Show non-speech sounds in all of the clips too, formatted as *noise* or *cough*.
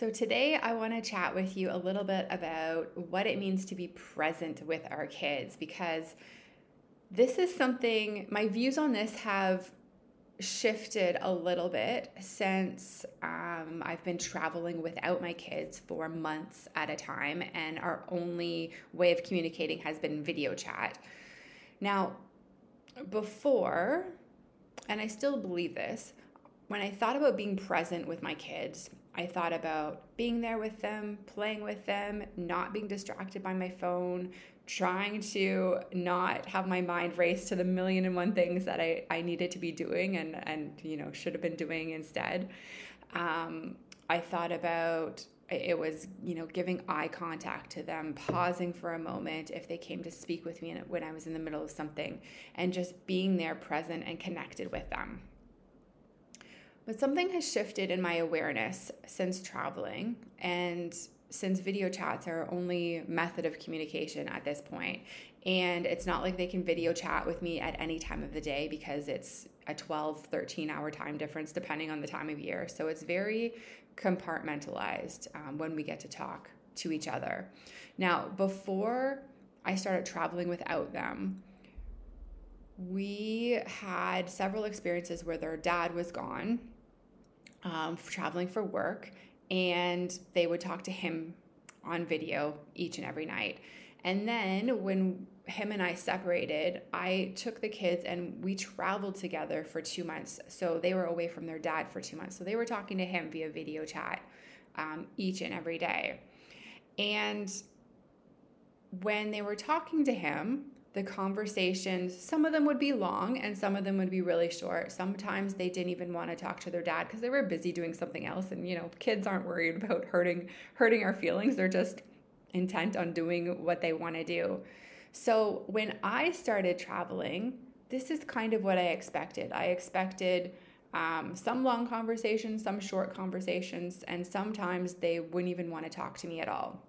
So, today I want to chat with you a little bit about what it means to be present with our kids because this is something, my views on this have shifted a little bit since um, I've been traveling without my kids for months at a time, and our only way of communicating has been video chat. Now, before, and I still believe this, when I thought about being present with my kids, I thought about being there with them, playing with them, not being distracted by my phone, trying to not have my mind race to the million and one things that I, I needed to be doing and, and you know should have been doing instead. Um, I thought about it was you know giving eye contact to them pausing for a moment if they came to speak with me when i was in the middle of something and just being there present and connected with them but something has shifted in my awareness since traveling and since video chats are our only method of communication at this point. And it's not like they can video chat with me at any time of the day because it's a 12 13 hour time difference depending on the time of year. So it's very compartmentalized um, when we get to talk to each other. Now before i started traveling without them we had several experiences where their dad was gone um, traveling for work, and they would talk to him on video each and every night. And then when him and I separated, I took the kids and we traveled together for two months. So they were away from their dad for two months. So they were talking to him via video chat um, each and every day. And when they were talking to him, the conversations, some of them would be long and some of them would be really short. Sometimes they didn't even want to talk to their dad because they were busy doing something else and you know, kids aren't worried about hurting hurting our feelings. They're just intent on doing what they want to do. So, when I started traveling, this is kind of what I expected. I expected um, some long conversations, some short conversations, and sometimes they wouldn't even want to talk to me at all.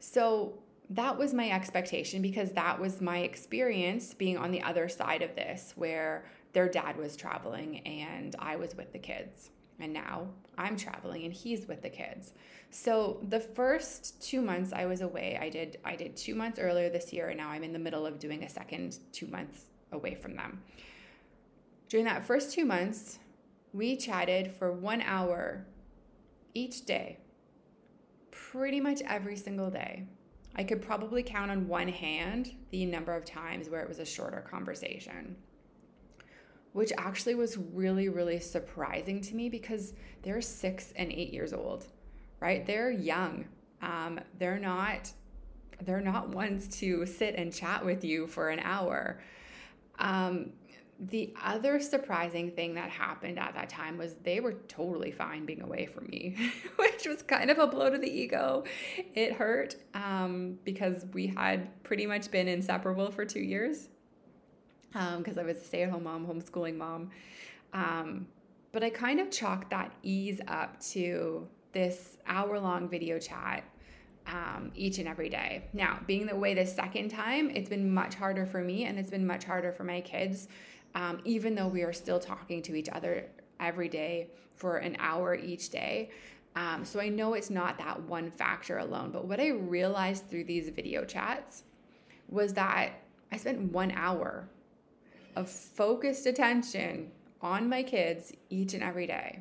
So, that was my expectation because that was my experience being on the other side of this, where their dad was traveling and I was with the kids. And now I'm traveling and he's with the kids. So the first two months I was away, I did I did two months earlier this year, and now I'm in the middle of doing a second two months away from them. During that first two months, we chatted for one hour each day, pretty much every single day. I could probably count on one hand the number of times where it was a shorter conversation, which actually was really, really surprising to me because they're six and eight years old, right? They're young. Um, they're not they're not ones to sit and chat with you for an hour. Um, the other surprising thing that happened at that time was they were totally fine being away from me, *laughs* which was kind of a blow to the ego. It hurt um, because we had pretty much been inseparable for two years because um, I was a stay at home mom, homeschooling mom. Um, but I kind of chalked that ease up to this hour long video chat um, each and every day. Now, being away way the second time, it's been much harder for me and it's been much harder for my kids um, even though we are still talking to each other every day for an hour each day. Um, so I know it's not that one factor alone. But what I realized through these video chats was that I spent one hour of focused attention on my kids each and every day.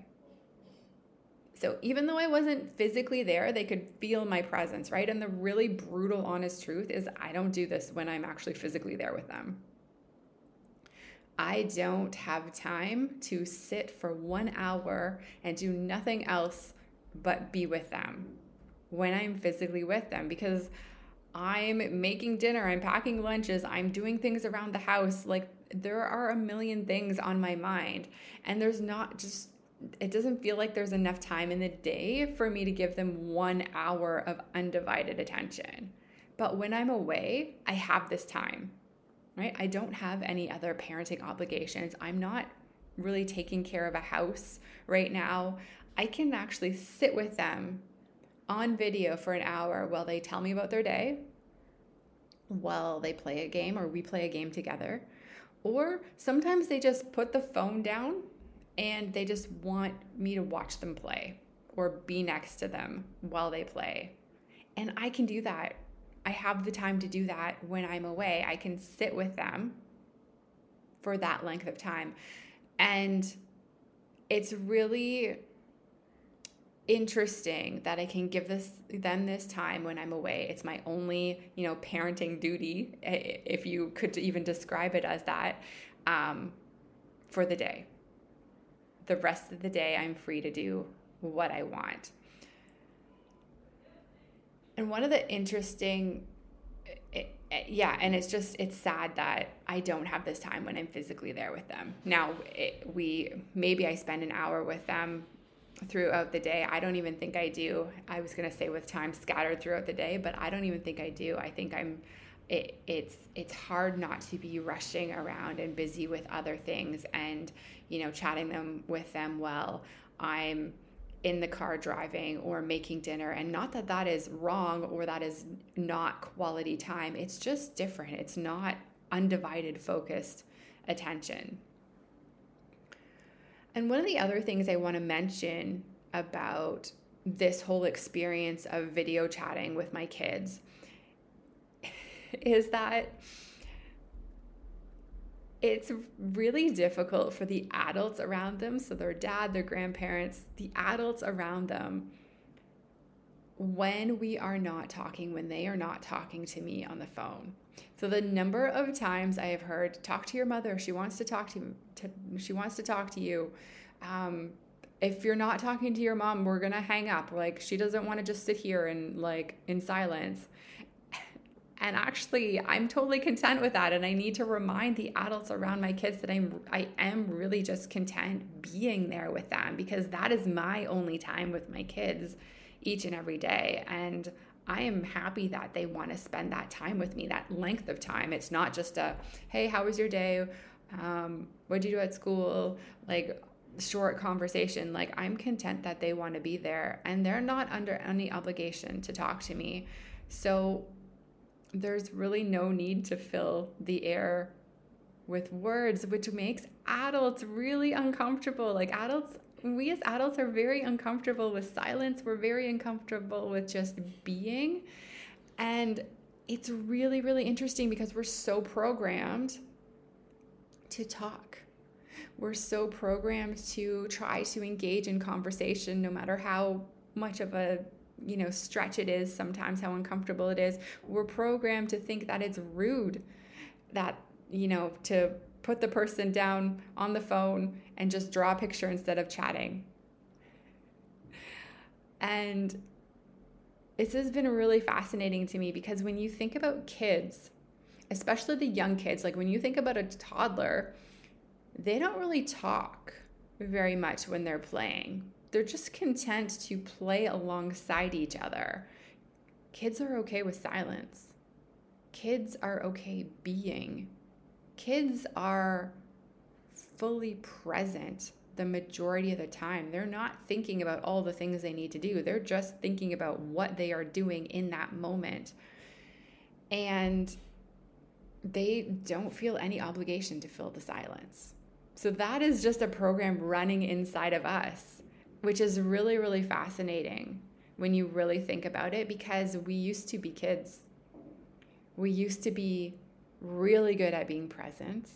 So even though I wasn't physically there, they could feel my presence, right? And the really brutal, honest truth is I don't do this when I'm actually physically there with them. I don't have time to sit for one hour and do nothing else but be with them when I'm physically with them because I'm making dinner, I'm packing lunches, I'm doing things around the house. Like there are a million things on my mind, and there's not just it doesn't feel like there's enough time in the day for me to give them one hour of undivided attention. But when I'm away, I have this time right? I don't have any other parenting obligations. I'm not really taking care of a house right now. I can actually sit with them on video for an hour while they tell me about their day, while they play a game or we play a game together. Or sometimes they just put the phone down and they just want me to watch them play or be next to them while they play. And I can do that. I have the time to do that when I'm away. I can sit with them for that length of time. And it's really interesting that I can give this them this time when I'm away. It's my only, you know, parenting duty, if you could even describe it as that, um, for the day. The rest of the day, I'm free to do what I want. And one of the interesting it, it, yeah, and it's just it's sad that I don't have this time when I'm physically there with them. Now, it, we maybe I spend an hour with them throughout the day. I don't even think I do. I was going to say with time scattered throughout the day, but I don't even think I do. I think I'm it, it's it's hard not to be rushing around and busy with other things and you know chatting them with them well I'm in the car driving or making dinner. And not that that is wrong or that is not quality time, it's just different. It's not undivided, focused attention. And one of the other things I want to mention about this whole experience of video chatting with my kids *laughs* is that it's really difficult for the adults around them, so their dad, their grandparents, the adults around them, when we are not talking, when they are not talking to me on the phone. So the number of times I have heard, "Talk to your mother. She wants to talk to, to she wants to talk to you." Um, if you're not talking to your mom, we're gonna hang up. Like she doesn't want to just sit here and like in silence. And actually, I'm totally content with that. And I need to remind the adults around my kids that I'm I am really just content being there with them because that is my only time with my kids each and every day. And I am happy that they want to spend that time with me, that length of time. It's not just a, hey, how was your day? Um, what did you do at school? Like short conversation. Like I'm content that they want to be there and they're not under any obligation to talk to me. So there's really no need to fill the air with words, which makes adults really uncomfortable. Like adults, we as adults are very uncomfortable with silence. We're very uncomfortable with just being. And it's really, really interesting because we're so programmed to talk. We're so programmed to try to engage in conversation no matter how much of a you know stretch it is sometimes how uncomfortable it is. We're programmed to think that it's rude that you know to put the person down on the phone and just draw a picture instead of chatting. And this has been really fascinating to me because when you think about kids especially the young kids like when you think about a toddler they don't really talk very much when they're playing they're just content to play alongside each other. Kids are okay with silence. Kids are okay being. Kids are fully present the majority of the time. They're not thinking about all the things they need to do, they're just thinking about what they are doing in that moment. And they don't feel any obligation to fill the silence. So that is just a program running inside of us which is really, really fascinating when you really think about it because we used to be kids. We used to be really good at being present.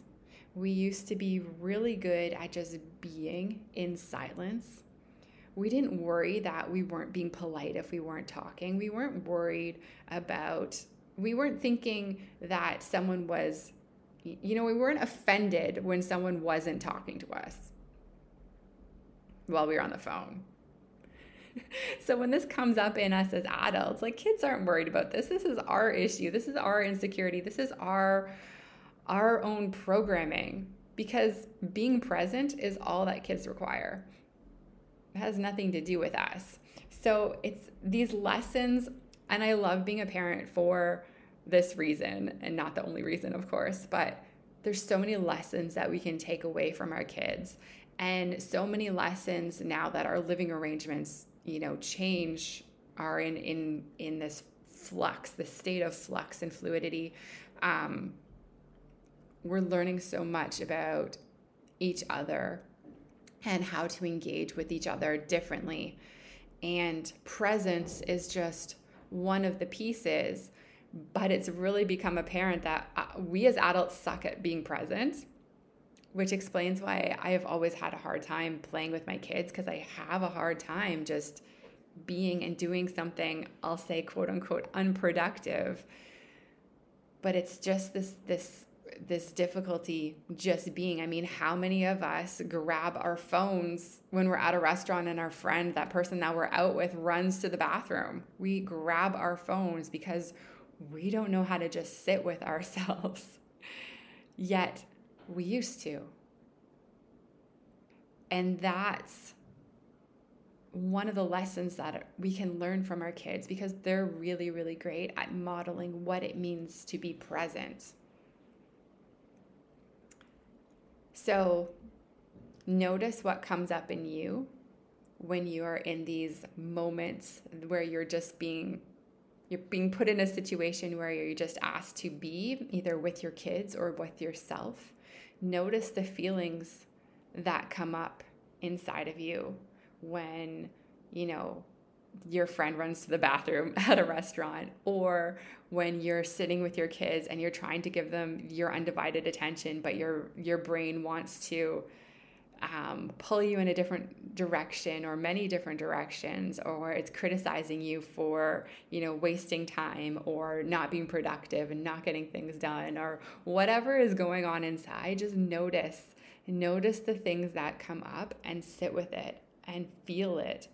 We used to be really good at just being in silence. We didn't worry that we weren't being polite if we weren't talking. We weren't worried about, we weren't thinking that someone was, you know, we weren't offended when someone wasn't talking to us while we were on the phone. *laughs* so when this comes up in us as adults, like kids aren't worried about this. This is our issue. This is our insecurity. This is our our own programming because being present is all that kids require. It has nothing to do with us. So it's these lessons and I love being a parent for this reason and not the only reason of course, but there's so many lessons that we can take away from our kids and so many lessons now that our living arrangements you know change are in in in this flux this state of flux and fluidity. Um, we're learning so much about each other and how to engage with each other differently. And presence is just one of the pieces, but it's really become apparent that uh, we as adults suck at being present, which explains why I have always had a hard time playing with my kids because I have a hard time just being and doing something, I'll say quote unquote unproductive. But it's just this this this difficulty just being. I mean, how many of us grab our phones when we're at a restaurant and our friend, that person that we're out with, runs to the bathroom? We grab our phones because we don't know how to just sit with ourselves. *laughs* Yet we used to. And that's one of the lessons that we can learn from our kids because they're really, really great at modeling what it means to be present. So notice what comes up in you when you are in these moments where you're just being you're being put in a situation where you're just asked to be either with your kids or with yourself. Notice the feelings that come up inside of you when, you know, your friend runs to the bathroom *laughs* at a restaurant or when you're sitting with your kids and you're trying to give them your undivided attention but your your brain wants to um, pull you in a different direction or many different directions or it's criticizing you for you know wasting time or not being productive and not getting things done or whatever is going on inside just notice notice the things that come up and sit with it and feel it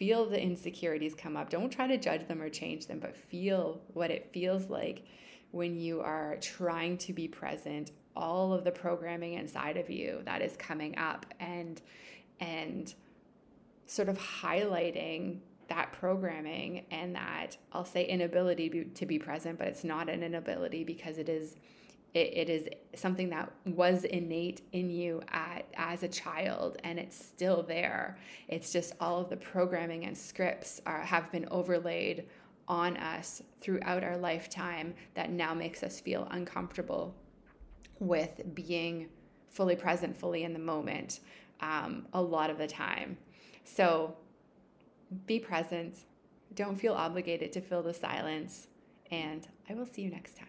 feel the insecurities come up. Don't try to judge them or change them, but feel what it feels like when you are trying to be present, all of the programming inside of you that is coming up and and sort of highlighting that programming and that I'll say inability to be present, but it's not an inability because it is it, it is something that was innate in you at, as a child and it's still there. It's just all of the programming and scripts are, have been overlaid on us throughout our lifetime that now makes us feel uncomfortable with being fully present fully in the moment um, a lot of the time. So be present. Don't feel obligated to fill the silence. And i will see you next time